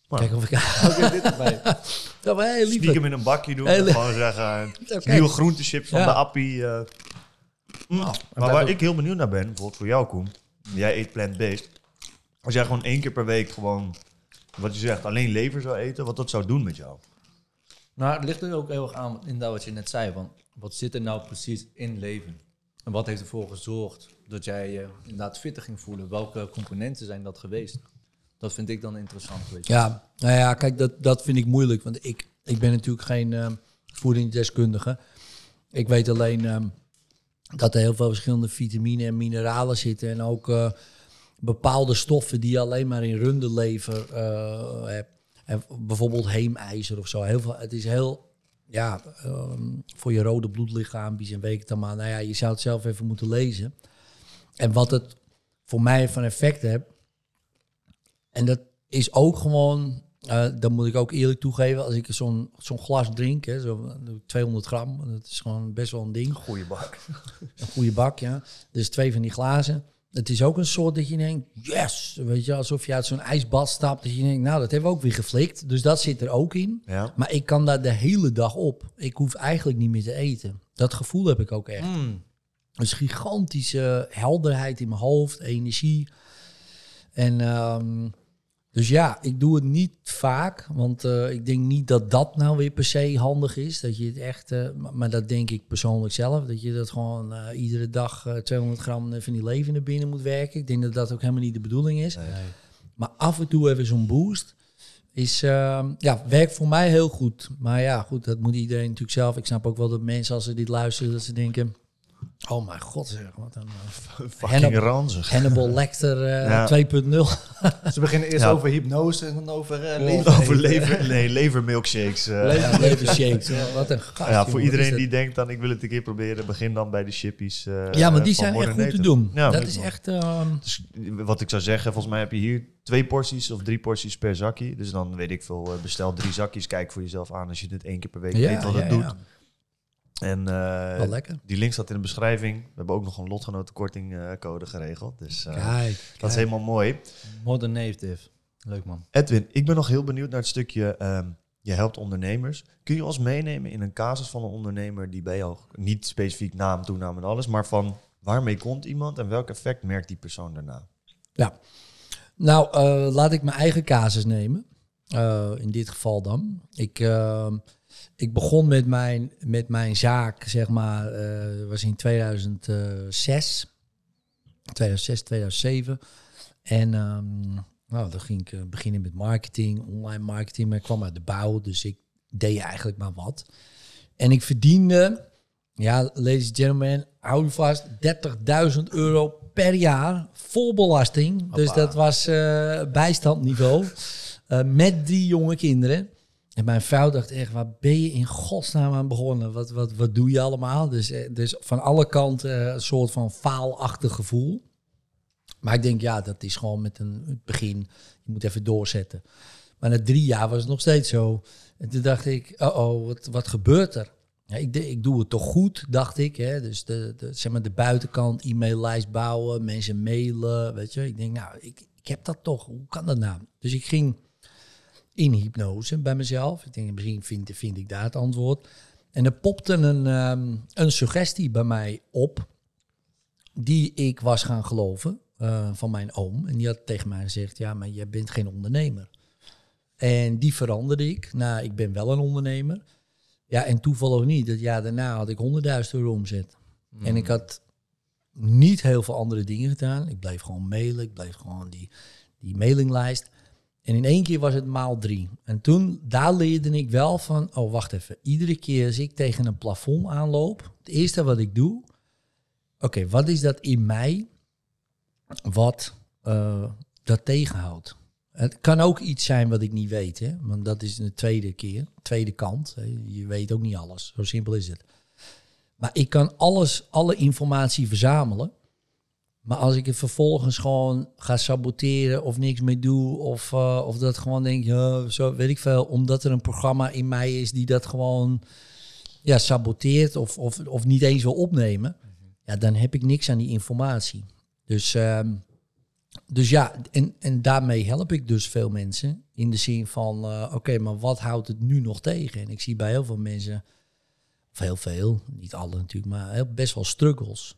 Maar- Kijk of ik... Oké, dit erbij. Maar. Stiekem in een bakje doen. Gewoon zeggen, Oké. nieuwe groentechips van Ja. de appie. Mm. maar blijft waar ik heel benieuwd naar ben, bijvoorbeeld voor jou Koen. Jij eet plant-based. Als jij gewoon één keer per week gewoon, wat je zegt, alleen lever zou eten, wat dat zou doen met jou. Nou, het ligt er ook heel erg aan, inderdaad wat je net zei. Want wat zit er nou precies in leven? En wat heeft ervoor gezorgd dat jij je inderdaad fitter ging voelen? Welke componenten zijn dat geweest? Dat vind ik dan interessant. Ja, nou ja, kijk, dat, dat vind ik moeilijk. Want ik, ik ben natuurlijk geen eh, voedingsdeskundige. Ik weet alleen ehm, dat er heel veel verschillende vitamine en mineralen zitten. En ook eh, bepaalde stoffen die je alleen maar in runderlever eh hebt. En bijvoorbeeld heemijzer of zo. Heel veel, het is heel, ja, ehm, voor je rode bloedlichaampjes en weet ik het allemaal. Nou ja, je zou het zelf even moeten lezen. En wat het voor mij van effect heeft, en dat is ook gewoon Eh, dan moet ik ook eerlijk toegeven, als ik zo'n zo'n glas drink, hè, zo 200 gram, dat is gewoon best wel een ding. Goeie bak. Een goede bak, ja. Dus twee van die glazen. Het is ook een soort dat je denkt, yes, weet je, alsof je uit zo'n ijsbad stapt. Dat je denkt, nou, dat hebben we ook weer geflikt. Dus dat zit er ook in. Ja. Maar ik kan daar de hele dag op. Ik hoef eigenlijk niet meer te eten. Dat gevoel heb ik ook echt. Mm. Een gigantische helderheid in mijn hoofd, energie. En ehm, dus ja, ik doe het niet vaak, want eh, ik denk niet dat dat nou weer per se handig is. Dat je het echt, eh, maar, dat denk ik persoonlijk zelf, dat je dat gewoon eh, iedere dag eh, 200 gram van die leven naar binnen moet werken. Ik denk dat dat ook helemaal niet de bedoeling is. Nee. Maar af en toe even zo'n boost is, ehm, ja, werkt voor mij heel goed. Maar ja, goed, dat moet iedereen natuurlijk zelf. Ik snap ook wel dat mensen als ze dit luisteren, dat ze denken, oh mijn god zeg, wat een uh, Fucking ranzig. Hannibal Lecter eh, Ja. 2.0. Ze beginnen eerst Ja. over hypnose en dan over eh, leven. Over lever, nee, levermilkshakes. eh. Ja, leven shakes. Ja, Wat een gast. ja, voor iedereen die denkt dan ik wil het een keer proberen, begin dan bij de chippies. eh, Ja, maar die zijn echt goed te doen. Ja, dat is echt... ehm, Dus wat ik zou zeggen, volgens mij heb je hier twee porties of drie porties per zakje. Dus dan weet ik veel, eh, bestel drie zakjes. Kijk voor jezelf aan als je dit één keer per week ja, weet wat ja, het doet. En eh, Wel lekker. die link staat in de beschrijving. We hebben ook nog een lotgenotenkorting eh, code geregeld. Dus eh, Kijk. dat is helemaal mooi. Modern Native. Leuk man. Edwin, ik ben nog heel benieuwd naar het stukje. ehm, je helpt ondernemers. Kun je ons meenemen in een casus van een ondernemer die bij jou niet specifiek naam, toename en alles, maar van waarmee komt iemand en welk effect merkt die persoon daarna? Ja. Nou, eh, laat ik mijn eigen casus nemen. Eh, in dit geval dan. Ik, ehm, ik begon met mijn, met mijn zaak, zeg maar, eh was in 2006. 2006, 2007. En ehm, nou, dan ging ik eh, beginnen met marketing, online marketing. Maar ik kwam uit de bouw, dus ik deed eigenlijk maar wat. En ik verdiende, ja, ladies and gentlemen, hou je vast, 30.000 euro per jaar vol belasting. Dus dat was eh, bijstandniveau. Eh, met drie jonge kinderen. En mijn vrouw dacht echt, waar ben je in godsnaam aan begonnen? Wat, wat, wat doe je allemaal? Dus, eh, dus van alle kanten eh, een soort van faalachtig gevoel. Maar ik denk, ja, dat is gewoon met een begin. Je moet even doorzetten. Maar na drie jaar was het nog steeds zo. En toen dacht ik, oh, oh wat, wat gebeurt er? Ja, ik, ik doe het toch goed, dacht ik. Hè? Dus de, de, zeg maar de buitenkant, e-maillijst bouwen, mensen mailen, weet je. Ik denk, nou, ik, ik heb dat toch. Hoe kan dat nou? Dus ik ging in hypnose bij mezelf. Ik denk, misschien vind, vind ik daar het antwoord. En er popte een, ehm, een suggestie bij mij op die ik was gaan geloven eh, van mijn oom. En die had tegen mij gezegd, ja, maar jij bent geen ondernemer. En die veranderde ik. Nou, ik ben wel een ondernemer. Ja, en toevallig niet. Dat jaar daarna had ik 100.000 euro omzet. En ik had niet heel veel andere dingen gedaan. Ik bleef gewoon mailen. Ik bleef gewoon die, die mailinglijst. En in één keer was het maal drie. En toen, daar leerde ik wel van, oh wacht even. Iedere keer als ik tegen een plafond aanloop, het eerste wat ik doe, oké, wat is dat in mij wat eh, dat tegenhoudt? Het kan ook iets zijn wat ik niet weet, hè? want dat is de tweede keer, tweede kant. Je weet ook niet alles, zo simpel is het. Maar ik kan alles, alle informatie verzamelen. Maar als ik het vervolgens gewoon ga saboteren of niks mee doe, of, eh, of dat gewoon denk, ja, zo weet ik veel, omdat er een programma in mij is die dat gewoon ja, saboteert of, of, of niet eens wil opnemen, ja, dan heb ik niks aan die informatie. Dus, ehm, dus ja, en, en daarmee help ik dus veel mensen in de zin van, eh, oké, maar wat houdt het nu nog tegen? En ik zie bij heel veel mensen, of veel, niet alle natuurlijk, maar best wel struggles.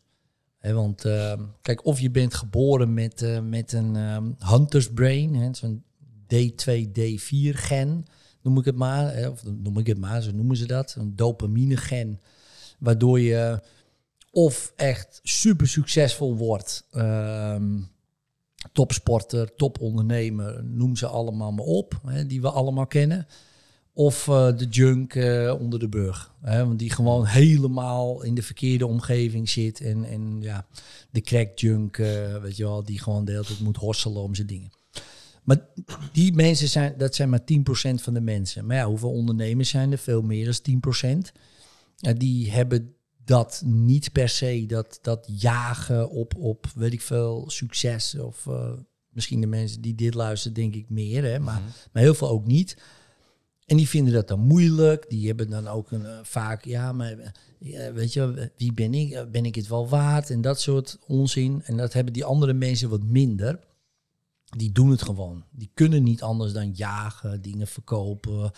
Want ehm, kijk, of je bent geboren met, eh, met een ehm, hunter's brain, zo'n D2, D4 gen, noem ik het maar. Of noem ik het maar, zo noemen ze dat. Een dopamine gen, waardoor je of echt super succesvol wordt. ehm, topsporter, topondernemer, noem ze allemaal maar op, die we allemaal kennen. Of eh, de junk eh, onder de burg. Hè, want die gewoon helemaal in de verkeerde omgeving zit. En, en ja, de crack junk, eh, weet je wel, die gewoon de hele tijd moet hosselen om zijn dingen. Maar die mensen zijn, dat zijn maar 10% van de mensen. Maar ja, hoeveel ondernemers zijn er? Veel meer dan 10%. Ja, die hebben dat niet per se, dat, dat jagen op, op, weet ik veel, succes. Of, Misschien de mensen die dit luisteren, denk ik meer, hè, maar, Mhm. maar heel veel ook niet. En die vinden dat dan moeilijk. Die hebben dan ook een, eh, vaak, ja, maar eh, weet je, wie ben ik? Eh, Ben ik het wel waard? En dat soort onzin. En dat hebben die andere mensen wat minder. Die doen het gewoon. Die kunnen niet anders dan jagen, dingen verkopen,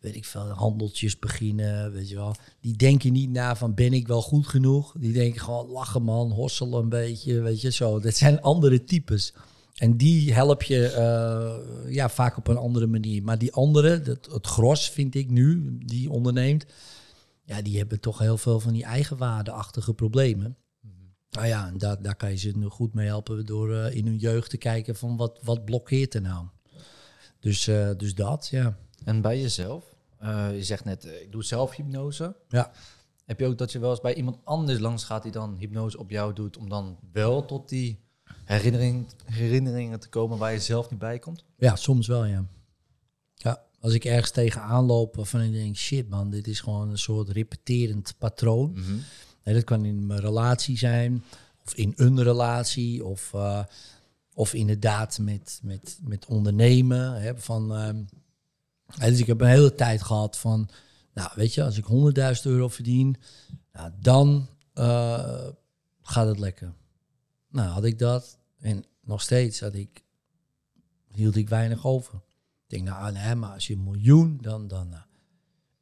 weet ik veel, handeltjes beginnen, weet je wel. Die denken niet na van ben ik wel goed genoeg? Die denken gewoon lachen man, hosselen een beetje, weet je zo. Dat zijn andere types. En die help je eh, ja, vaak op een andere manier. Maar die andere, dat, het gros vind ik nu, die onderneemt, ja, die hebben toch heel veel van die eigenwaardeachtige problemen. Nou ja, en daar, daar kan je ze nu goed mee helpen door eh, in hun jeugd te kijken van wat, wat blokkeert er nou. Dus, eh, dus dat, ja. En bij jezelf, je zegt net, ik doe zelf hypnose. Ja. Heb je ook dat je wel eens bij iemand anders langs gaat die dan hypnose op jou doet, om dan wel tot die herinnering, herinneringen te komen waar je zelf niet bij komt? Ja, soms wel, ja. Ja, als ik ergens tegenaan loop waarvan ik denk, shit man, dit is gewoon een soort repeterend patroon. Nee, dat kan in mijn relatie zijn, of in een relatie, of, eh, of inderdaad met, met, met ondernemen. Hè, van, ehm, dus ik heb een hele tijd gehad van, nou weet je, als ik 100.000 euro verdien, nou, dan eh, gaat het lekker. Nou, had ik dat en nog steeds had ik, hield ik weinig over. Ik denk, nou nee, maar als je een miljoen, dan... dan nou.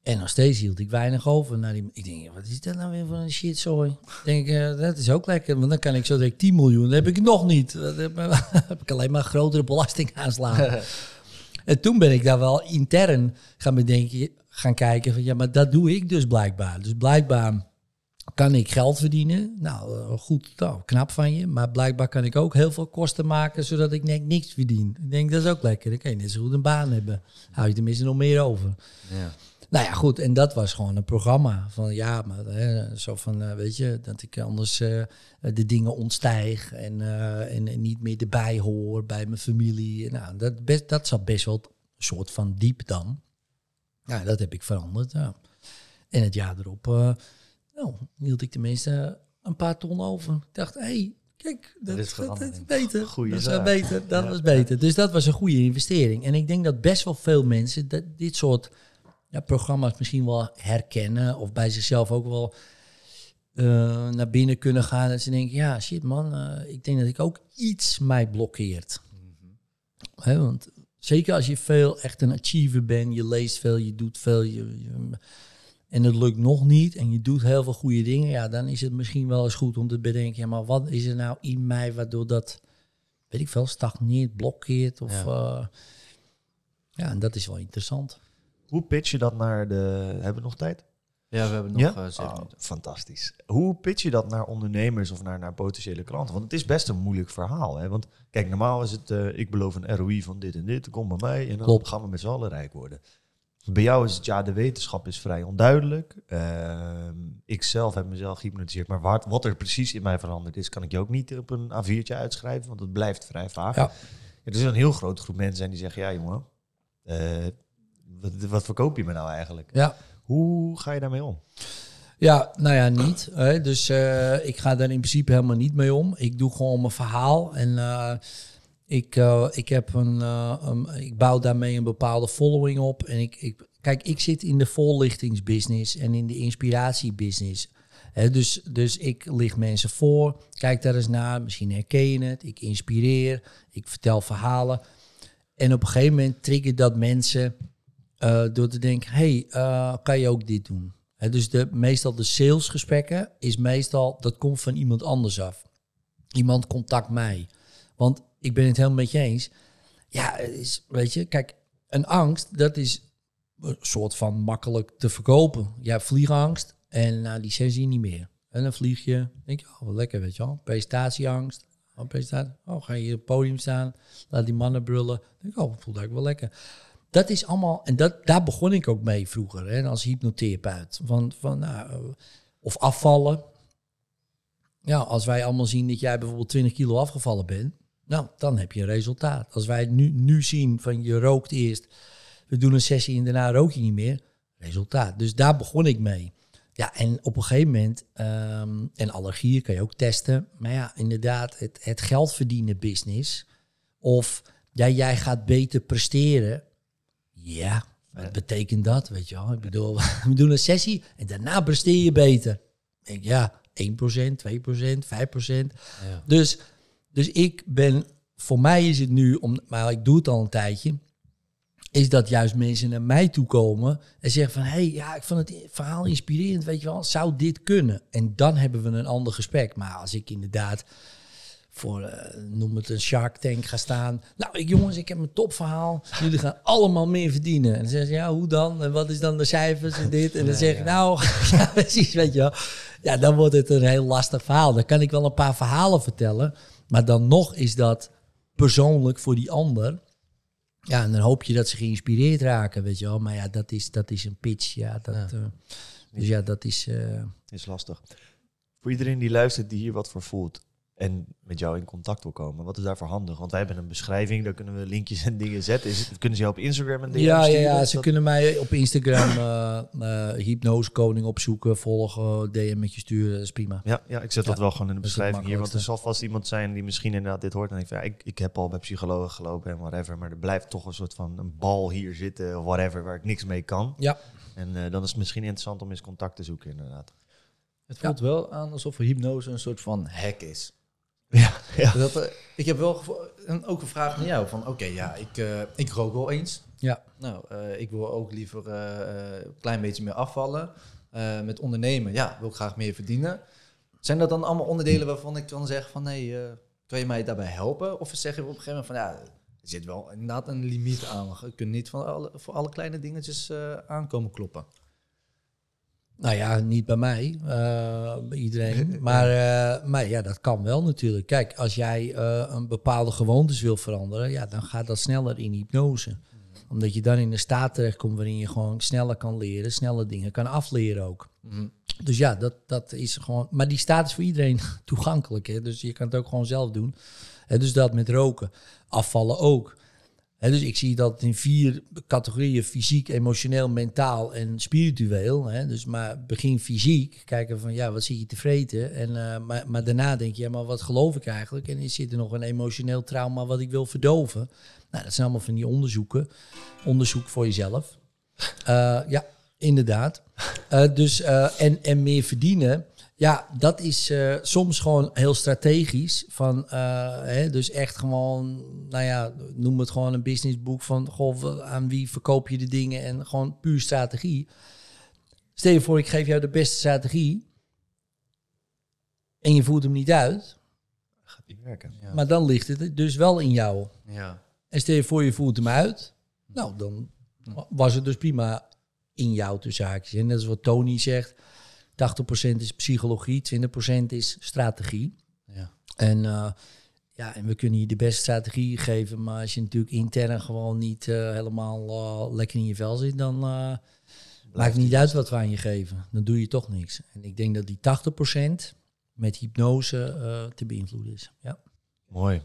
En nog steeds hield ik weinig over. Naar die, ik denk, wat is dat nou weer voor een shit zooi? Ik denk, eh, dat is ook lekker, want dan kan ik zo direct 10 miljoen. Dan heb ik nog niet. Dan heb, heb ik alleen maar grotere belastingaanslagen. en toen ben ik daar wel intern gaan bedenken, gaan kijken van, ja, maar dat doe ik dus blijkbaar. Dus blijkbaar kan ik geld verdienen. Nou, eh, goed, nou, knap van je. Maar blijkbaar kan ik ook heel veel kosten maken, zodat ik net niks verdien. Ik denk, dat is ook lekker. Dan kan je net zo goed een baan hebben. Hou je tenminste nog meer over. Ja. Nou ja, goed. En dat was gewoon een programma. Van ja, maar hè, zo van, eh, weet je, dat ik anders eh, de dingen ontstijg. En, en, en niet meer erbij hoor bij mijn familie. Nou, dat, best, dat zat best wel een soort van diep dan. Ja, dat heb ik veranderd. Ja. En het jaar erop, nou, hield ik tenminste een paar ton over. Ik dacht, hé, hey, kijk, dat, is dat, dat beter. Goeie dat is zaak. wel beter. Dat Ja. was beter. Dus dat was een goede investering. En ik denk dat best wel veel mensen dat, dit soort ja, programma's misschien wel herkennen. Of bij zichzelf ook wel eh, naar binnen kunnen gaan. En ze denken, ja, shit man, eh, ik denk dat ik ook iets mij blokkeert. Hè, want zeker als je veel echt een achiever bent, je leest veel, je doet veel, je, je- en het lukt nog niet en je doet heel veel goede dingen, ja, dan is het misschien wel eens goed om te bedenken, ja, maar wat is er nou in mij waardoor dat, weet ik veel, stagneert, blokkeert of... Ja. Ja, ja en dat is wel interessant. Hoe pitch je dat naar de... Hebben we nog tijd? Ja, we hebben nog ja? eh, zeven Oh, minuten. fantastisch. Hoe pitch je dat naar ondernemers of naar, naar potentiële klanten? Want het is best een moeilijk verhaal. Hè? Want kijk, normaal is het, eh, ik beloof een ROI van dit en dit, kom bij mij en dan Klopt. gaan we met z'n allen rijk worden. Bij jou is het, ja, de wetenschap is vrij onduidelijk. Ehm, ik zelf heb mezelf gehypnotiseerd, maar wat, wat er precies in mij veranderd is, kan ik je ook niet op een A4'tje uitschrijven, want het blijft vrij vaag. Ja. Er is een heel groot groep mensen zijn die zeggen, ja jongen, eh, wat, wat verkoop je me nou eigenlijk? Ja. Hoe ga je daarmee om? Ja, nou ja, niet. Hè. Dus eh, ik ga daar in principe helemaal niet mee om. Ik doe gewoon mijn verhaal en eh, ik, eh, ik, heb een, eh, een- ik bouw daarmee een bepaalde following op. En ik, ik, kijk, ik zit in de voorlichtingsbusiness en in de inspiratiebusiness. Hè, dus, dus ik licht mensen voor, kijk daar eens naar, misschien herken je het. Ik inspireer, ik vertel verhalen. En op een gegeven moment triggert dat mensen eh, door te denken, hey, kan je ook dit doen? Hè, dus de, meestal de salesgesprekken is meestal, dat komt van iemand anders af. Iemand contact mij. Want ik ben het helemaal met je eens. Ja, is, weet je, kijk, een angst, dat is een soort van makkelijk te verkopen. Je hebt vliegangst en na die niet meer. En dan vlieg je, denk je, oh, wat lekker, weet je wel. Presentatieangst. Oh. Oh, ga je op het podium staan, laat die mannen brullen. denk ik, oh, voelt eigenlijk wel lekker. Dat is allemaal, en dat, daar begon ik ook mee vroeger, hè, als hypnotherapeut. Van, van, nou, of afvallen. Ja, als wij allemaal zien dat jij bijvoorbeeld 20 kilo afgevallen bent, nou, dan heb je een resultaat. Als wij nu, nu zien van je rookt eerst, we doen een sessie en daarna rook je niet meer, resultaat. Dus daar begon ik mee. Ja, en op een gegeven moment, ehm, en allergieën kan je ook testen, maar ja, inderdaad, het, het geld verdienen business, Of ja, jij gaat beter presteren. Ja, wat betekent dat? Weet je wel? Ik bedoel, we doen een sessie en daarna presteer je beter. Ik denk, ja, 1%, 2%, 5%. Ja. Dus, dus ik ben, voor mij is het nu, om, maar ik doe het al een tijdje, is dat juist mensen naar mij toe komen en zeggen van, hé, hey, ja, ik vond het verhaal inspirerend, weet je wel, zou dit kunnen? En dan hebben we een ander gesprek. Maar als ik inderdaad voor, eh, noem het een Shark Tank ga staan. Nou, ik, jongens, ik heb een topverhaal. Jullie gaan allemaal meer verdienen. En dan zeggen ze, ja, hoe dan? En wat is dan de cijfers en dit? En dan zeg ik, nou, ja, precies, weet je wel. Ja, dan wordt het een heel lastig verhaal. Dan kan ik wel een paar verhalen vertellen. Maar dan nog is dat persoonlijk voor die ander. Ja, en dan hoop je dat ze geïnspireerd raken, weet je wel. Maar ja, dat is, dat is een pitch, ja. Dat, Ja. eh, dus ja, dat is... eh, Is lastig. Voor iedereen die luistert, die hier wat voor voelt en met jou in contact wil komen, wat is daarvoor handig? Want wij hebben een beschrijving, daar kunnen we linkjes en dingen zetten. Is het, kunnen ze jou op Instagram en dingen Ja, ja, sturen? ja, Is ze dat- kunnen mij op Instagram eh eh Hypnose Koning opzoeken, volgen, DM met je sturen, dat is prima. Ja, ja, ik zet dat Ja, wel gewoon in de beschrijving hier. Want er zal vast iemand zijn die misschien inderdaad dit hoort en denkt van, ja, ik, ik heb al bij psychologen gelopen en whatever, maar er blijft toch een soort van een bal hier zitten, of whatever, waar ik niks mee kan. Ja. En eh, dan is het misschien interessant om eens contact te zoeken inderdaad. Het voelt wel aan alsof hypnose een soort van hack is. Ja, ja. Dat, eh, ik heb wel gevo- en ook een vraag naar jou. Van oké, ja, ik, eh, ik rook wel eens. Ja. Nou, eh, ik wil ook liever een klein beetje meer afvallen. Met ondernemen, ja, wil ik graag meer verdienen. Zijn dat dan allemaal onderdelen waarvan ik kan zeggen van... nee, eh, kan je mij daarbij helpen? Of zeggen we op een gegeven moment van... ja, er zit wel inderdaad een limiet aan. Je kunt niet van alle, voor alle kleine dingetjes aankomen kloppen. Nou ja, niet bij mij, eh, bij iedereen. Maar, eh, maar ja, dat kan wel natuurlijk. Kijk, als jij eh, een bepaalde gewoontes wil veranderen, ja, dan gaat dat sneller in hypnose. Omdat je dan in een staat terechtkomt waarin je gewoon sneller kan leren, sneller dingen kan afleren ook. Dus ja, dat, dat is gewoon. Maar die staat is voor iedereen toegankelijk. Hè? Dus je kan het ook gewoon zelf doen. Dus dat met roken. Afvallen ook. Dus ik zie dat in vier categorieën: fysiek, emotioneel, mentaal en spiritueel. Dus maar begin fysiek, kijken van ja, wat zie je te vreten? En, eh, maar, maar daarna denk je, ja, maar wat geloof ik eigenlijk? En is zit er nog een emotioneel trauma wat ik wil verdoven? Nou, dat zijn allemaal van die onderzoeken. Onderzoek voor jezelf. Eh, ja, inderdaad. Eh, dus, en, en meer verdienen. Ja, dat is eh, soms gewoon heel strategisch. Van, eh, hè, dus echt gewoon, nou ja, noem het gewoon een businessboek van, goh, aan wie verkoop je de dingen en gewoon puur strategie. Stel je voor, ik geef jou de beste strategie en je voert hem niet uit, Gaat niet werken. Ja. maar dan ligt het dus wel in jou. ja. En stel je voor, je voert hem uit. Nou, dan was het dus prima in jou tussen haakjes. En dat is wat Tony zegt. 80% is psychologie, 20% is strategie. Ja. En, eh, ja, en we kunnen je de beste strategie geven. Maar als je natuurlijk intern gewoon niet eh, helemaal eh, lekker in je vel zit... dan maakt het niet uit wat we aan je geven. Dan doe je toch niks. En ik denk dat die 80% met hypnose te beïnvloeden is. Ja. Mooi.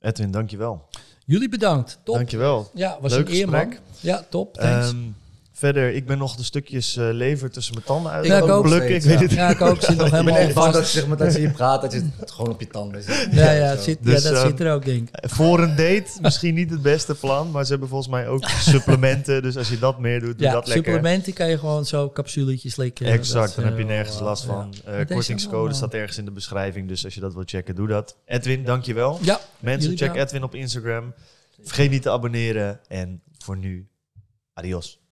Edwin, dankjewel. Jullie bedankt. Top. Dankjewel. Ja, was Leuk een eer, man. Ja, top. Thanks. Ehm, verder, ik ben nog de stukjes eh, lever tussen mijn tanden uit. Ja, ik ook. Ik weet het ja, ik ook. Zit nog Ik ben helemaal echt bang dat, zeg maar, dat je hier praat, dat je het gewoon op je tanden zit. Ja, ja, het zit, Dus, ja dat ehm, zit er ook, denk ik. Voor een date misschien niet het beste plan, maar ze hebben volgens mij ook supplementen. Dus als je dat meer doet, doe Ja, dat lekker. supplementen kan je gewoon zo capsuletjes slikken. Exact, Dat, dan heb je eh, nergens last van. Eh, kortingscode staat ergens in de beschrijving, dus als je dat wilt checken, doe dat. Edwin, dankjewel. Ja, Mensen, check. Edwin op Instagram. Vergeet niet te abonneren en voor nu, adios.